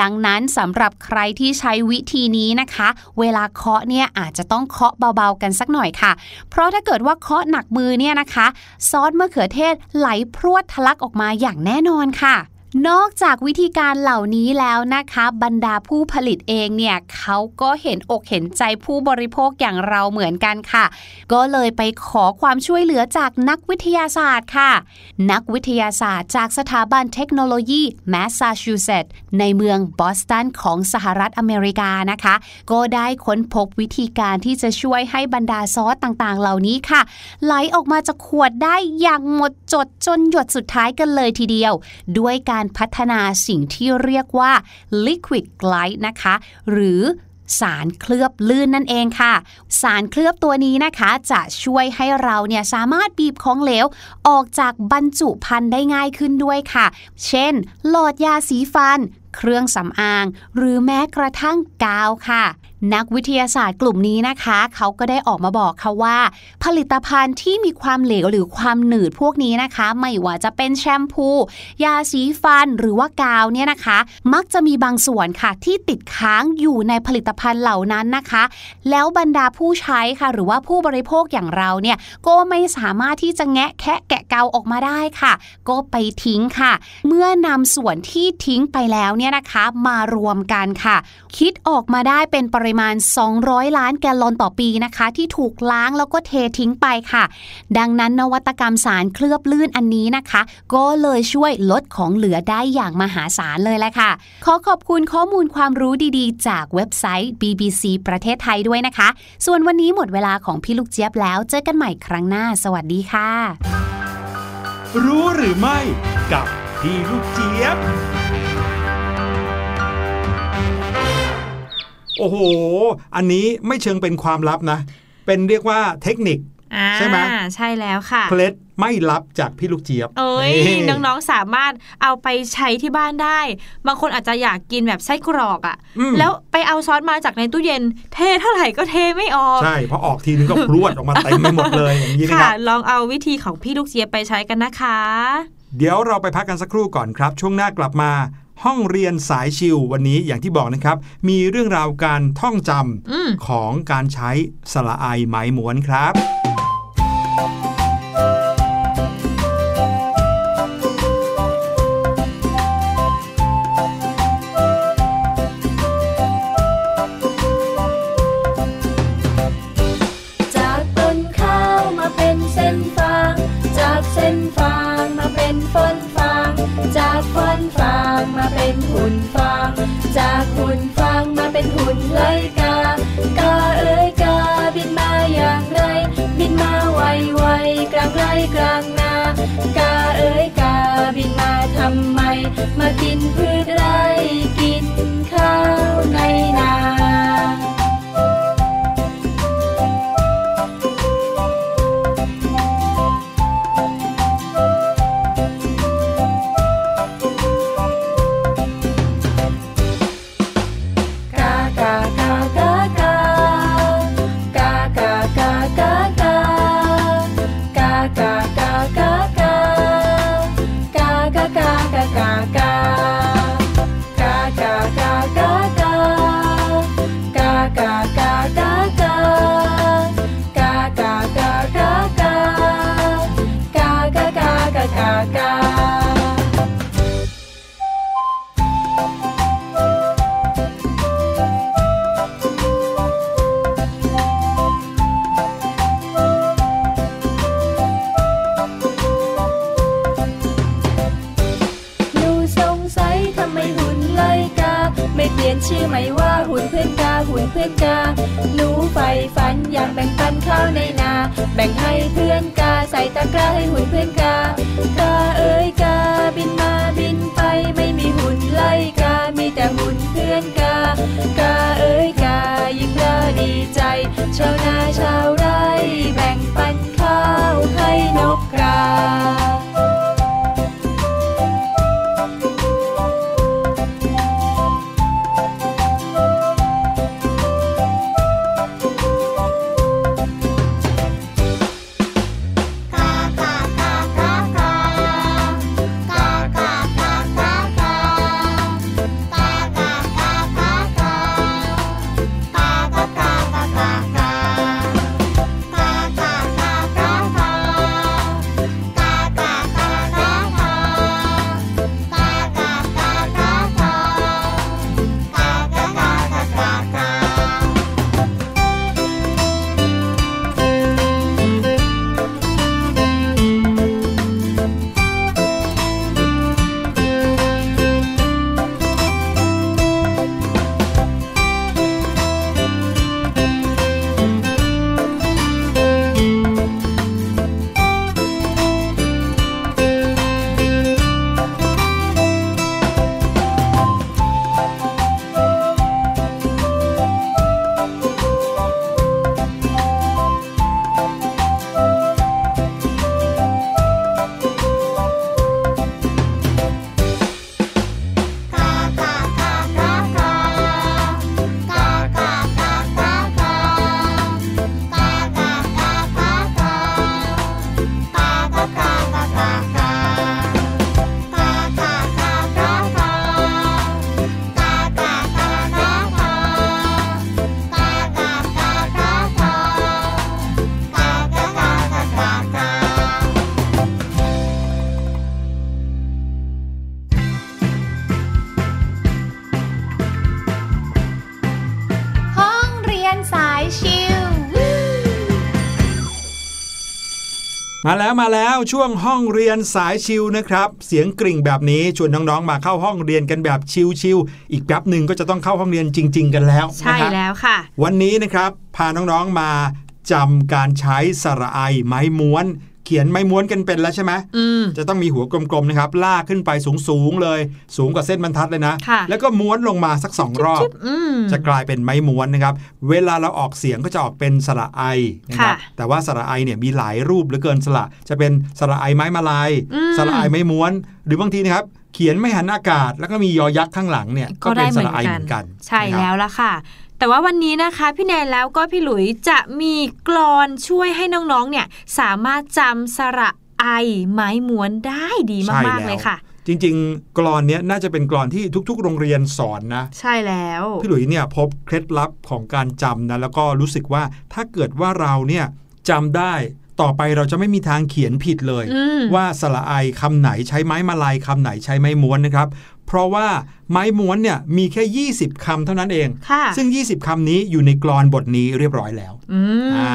ดังนั้นสำหรับใครที่ใช้วิธีนี้นะคะ เวลาเคาะเนี่ยอาจจะต้องเคาะเบาๆกันสักหน่อยค่ะ เพราะถ้าเกิดว่าเคาะหนักมือเนี่ยนะคะ ซอสมะเขือเทศไหลพรวดทะลักออกมาอย่างแน่นอนค่ะ นอกจากวิธีการเหล่านี้แล้วนะคะ บรรดาผู้ผลิตเองเนี่ยเขาก็เห็นอกเห็นใจผู้บริโภคอย่างเราเหมือนกันค่ะ ก็เลยไปขอความช่วยเหลือจากนักวิทยาศาสตร์ค่ะ นักวิทยาศาสตร์จากสถาบันเทคโนโลยีแมสซาชูเซตส์ในเมืองบอสตันของสหรัฐอเมริกานะคะ ก็ได้ค้นพบวิธีการที่จะช่วยให้บรรดาซอสต่างๆ เหล่านี้ค่ะ ไหลออกมาจากขวดได้อย่างหมดจดจนหยดสุดท้ายกันเลยทีเดียว ด้วยการพัฒนาสิ่งที่เรียกว่า LiquiGlide นะคะ หรือสารเคลือบลื่นนั่นเองค่ะ สารเคลือบตัวนี้นะคะจะช่วยให้เราเนี่ยสามารถบีบของเหลว ออกจากบรรจุภัณฑ์ได้ง่ายขึ้นด้วยค่ะ เช่น หลอดยาสีฟัน เครื่องสำอาง หรือแม้กระทั่งกาวค่ะ นักวิทยาศาสตร์กลุ่มนี้นะคะ เขาก็ได้ออกมาบอกค่ะว่า ผลิตภัณฑ์ที่มีความเหลวหรือความหนืดพวกนี้นะคะ ไม่ว่าจะเป็นแชมพู ยาสีฟันหรือว่ากาวเนี่ยนะคะ มักจะมีบางส่วนค่ะที่ติดค้างอยู่ในผลิตภัณฑ์เหล่านั้นนะคะ แล้วบรรดาผู้ใช้ค่ะ หรือว่าผู้บริโภคอย่างเราเนี่ยก็ไม่สามารถที่จะแงะแคะแกะเกาออกมาได้ค่ะ ก็ไปทิ้งค่ะ เมื่อนำส่วนที่ทิ้งไปแล้วเนี่ยนะคะ มารวมกันค่ะ คิดออกมาได้เป็นปริมาณ 200 ล้านแกลลอนต่อปีนะคะ ที่ถูกล้างแล้วก็เททิ้งไปค่ะ ดังนั้นนวัตกรรมสารเคลือบลื่นอันนี้นะคะ ก็เลยช่วยลดของเหลือได้อย่างมหาศาลเลยแหละค่ะ ขอขอบคุณข้อมูลความรู้ดีๆ จากเว็บไซต์ BBC ประเทศไทยด้วยนะคะ ส่วนวันนี้หมดเวลาของพี่ลูกเจี๊ยบแล้ว เจอกันใหม่ครั้งหน้า สวัสดีค่ะ รู้หรือไม่กับพี่ลูกเจี๊ยบ โอ้โห อันนี้ไม่เชิงเป็นความลับนะ เป็นเรียกว่าเทคนิคอ่าใช่ไหมใช่แล้วค่ะเคล็ดไม่ลับจากพี่ลูกเจี๊ยบ เอ้ยนี่น้องๆสามารถเอาไปใช้ที่บ้านได้ บางคนอาจจะอยากกินแบบไส้กรอกอะ่ะอืมแล้วไปเอาซอสมาจากในตู้เย็น เทเท่าไหร่ก็เทไม่ออก ใช่พอออกทีนึงก็พรวดออกมาเต็มไปหมดเลยอย่างนี้นะคค่ะรับลองเอาวิธีของพี่ลูกเจี๊ยบไปใช้กันนะคะ เดี๋ยวเราไปพักกันสักครู่ก่อนครับ ช่วงหน้ากลับมา ห้องเรียนสายชิววันนี้อย่างที่บอกนะครับ มีเรื่องราวการท่องจอืมำของการใช้สระไอไม้ม้วนครับ มาแล้วมาแล้วช่วงห้องเรียนสายชิวนะครับ เสียงกริ่งแบบนี้ชวนน้องๆมาเข้าห้องเรียนกันแบบชิวๆอีกแป๊บหนึ่งก็จะต้องเข้าห้องเรียนจริง ๆ กันแล้วใช่นะครับแล้วค่ะ วันนี้นะครับพาน้องๆมาจำการใช้สระไอไม้ม้วน เขียนไม้ม้วนกันเป็นแล้วใช่ไหมอืมจะต้องมีหัวกลมๆนะครับ ลากขึ้นไปสูงๆเลย สูงกว่าเส้นบรรทัดเลยนะค่ะแล้วก็ม้วนลงมาสักสองรอบอืมจะกลายเป็นไม้ม้วนนะครับ เวลาเราออกเสียงก็จะออกเป็นสระไอนะครับค่ะแต่ว่าสระไอเนี่ยมีหลายรูปเหลือเกินสระ จะเป็นสระไอไม้มาลายอืมสระไอไม้ม้วน หรือบางทีนะครับเขียนไม่หันอากาศ แล้วก็มียอยักษ์ข้างหลังเนี่ยก็เป็ได้นเหสมือนระไอกัเหนมือนกัน ใช่นะครับแล้วละค่ะ แต่ว่าวันนี้นะคะพี่แนนแล้วก็พี่หลุยจะมีกรอนช่วยให้น้องๆเนี่ยสามารถจำสระไอไม้ม้วนได้ดีมากๆเลยค่ะจริงๆ กรอนเนี้ยน่าจะเป็นกรอนที่ทุก ๆ โรงเรียนสอนนะ ใช่แล้ว พี่หลุยเนี่ยพบเคล็ดลับของการจำนะแล้วก็รู้สึกว่าถ้าเกิดว่าเราเนี่ยจำได้ต่อไปเราจะไม่มีทางเขียนผิดเลยอืมว่าสระไอคำไหนใช้ไม้มาลายคำไหนใช้ไม้ม้วนนะครับ เพราะว่าไม้ม้วนเนี่ยมีแค่ 20คำเท่านั้นเองค่ะซึ่ง 20คำนี้อยู่ในกรอนบทนี้เรียบร้อยแล้วอืมอ่า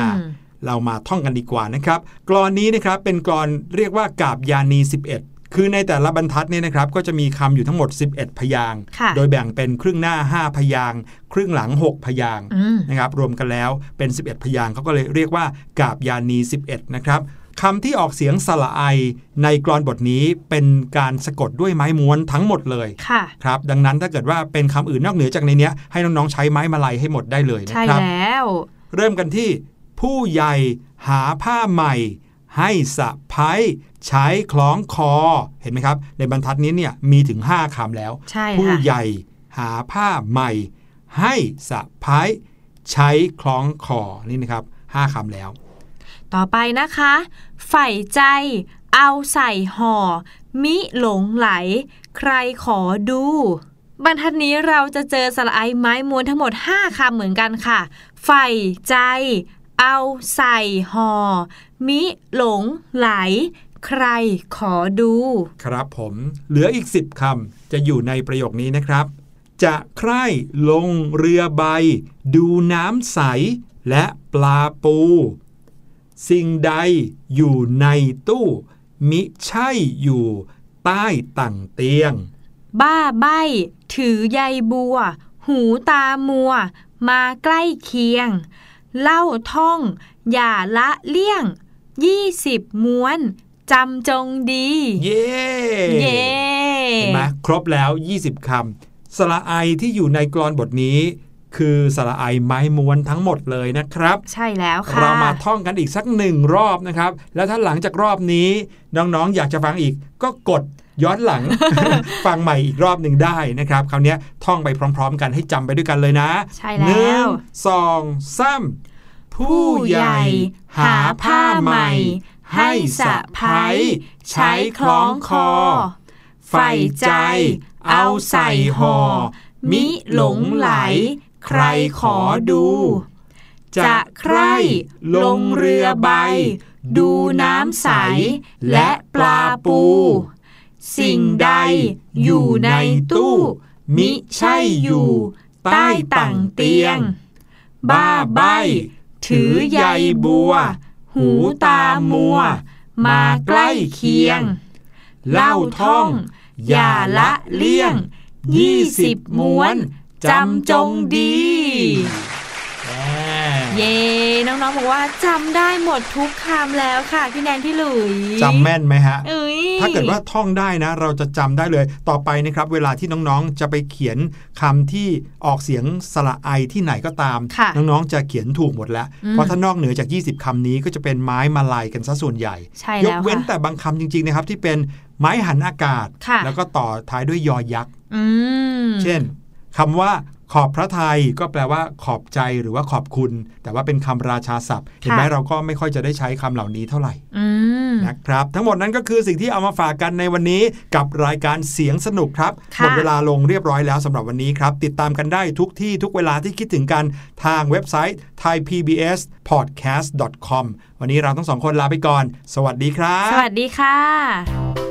เรามาท่องกันดีกว่านะครับ กรอนนี้นะครับเป็นกรอนเรียกว่ากาบยานี 11 คือในแต่ละบรรทัดเนี่ยนะครับ ก็จะมีคำอยู่ทั้งหมด 11 พยางค์ค่ะโดยแบ่งเป็นครึ่งหน้า 5 พยางค์ครึ่งหลัง 6 พยางค์อืมนะครับ รวมกันแล้วเป็น 11 พยางค์เขาก็เลยเรียกว่ากาบยานี 11 นะครับ คำที่ออกเสียงสระไอในกรอนบทนี้เป็นการสะกดด้วยไม้ม้วนทั้งหมดเลยค่ะครับ ดังนั้นถ้าเกิดว่าเป็นคำอื่นนอกเหนือจากในเนี้ยให้น้องๆใช้ไม้มาลัยให้หมดได้เลยนะใช่ครับแล้ว เริ่มกันที่ ผู้ใหญ่หาผ้าใหม่ ให้สะพ้ายใช้คล้องคอ เห็นไหมครับ ในบรรทัดนี้เนี่ยมีถึง 5คำแล้วใช่ผู้ค่ะใหญ่หาผ้าใหม่ ให้สะพ้ายใช้คล้องคอนี่นะครับ5คำแล้ว ต่อไปนะคะใฝ่ใจ เอาใส่ห่อ มิหลงไหล ใครขอดู บรรทัดนี้เราจะเจอสระไอไม้มวนทั้งหมด 5คำเหมือนกันค่ะใฝ่ใจ เอาใส่ห่อ มิหลงไหล ใครขอดู ครับผมเหลืออีก 10คำจะอยู่ในประโยคนี้นะครับ จะใคร่ลงเรือใบ ดูน้ำใส และปลาปู สิ่งใดอยู่ในตู้ มิใช่อยู่ใต้ต่างเตียง บ้าใบถือใยบัว หูตามัว มาใกล้เคียง เล่าท่อง อย่าละเลี่ยงยี่สิบม้วนจำจงดี เย้เย้เห็นไหมครบแล้ว 20คำสระไอที่อยู่ในกรอนบทนี้ คือสระไอไม้ม้วนทั้งหมดเลยนะครับ ใช่แล้วค่ะเรามาท่องกันอีกสักหนึ่งรอบนะครับ แล้วถ้าหลังจากรอบนี้ น้องๆ อยากจะฟังอีกก็กดย้อนหลังฟังใหม่อีกรอบหนึ่งได้นะครับคราวเนี้ยท่องไปพร้อม ๆ กันให้จำไปด้วยกันเลยนะ ใช่หแล้นึ่งวสองสามผู้ใหญ่ หาผ้าใหม่ ให้สะพ้ายใช้คล้องคอใฝ่ใจ เอาใส่ห่อมิหลงไหล ใครขอดู จะใครลงเรือใบ ดูน้ำใส และปลาปู สิ่งใดอยู่ในตู้ มิใช่อยู่ ใต้ต่างเตียง บ้าใบ ถือใยบัว หูตามัว มาใกล้เคียง เล่าท่อง อย่าละเลี่ยงยี่สิบม้วน จำจงดี เย้น้องๆบอกว่าจำได้หมดทุกคำแล้วค่ะพี่แนนพี่หลุยจำแม่นไหมฮะ เอ้ยถ้าเกิดว่าท่องได้นะ เราจะจำได้เลย ต่อไปนะครับ เวลาที่น้องๆจะไปเขียนคำที่ออกเสียงสระไอที่ไหนก็ตาม ค่ะน้องๆจะเขียนถูกหมดแล้วอืมเพราะถ้านอกเหนือจาก 20คำนี้ก็จะเป็นไม้มาลายกันซะส่วนใหญ่ ใช่ยแล้กวเว้นค่ะแต่บางคำจริงๆนะครับที่เป็นไม้หันอากาศ ค่ะ แล้วก็ต่อท้ายด้วยยอยักษ์ อืม เช่น คำว่าขอบพระทัยก็แปลว่าขอบใจหรือว่าขอบคุณ แต่ว่าเป็นคำราชาศัพท์เห็นไหมเราก็ไม่ค่อยจะได้ใช้คำเหล่านี้เท่าไหร่อืมนะครับ ทั้งหมดนั้นก็คือสิ่งที่เอามาฝากกันในวันนี้กับรายการเสียงสนุกครับค่ะหมดเวลาลงเรียบร้อยแล้วสำหรับวันนี้ครับ ติดตามกันได้ทุกที่ทุกเวลาที่คิดถึงกันทางเว็บไซต์ thaipbspodcast.com วันนี้เราทั้งสองคนลาไปก่อน สวัสดีครับ สวัสดีค่ะ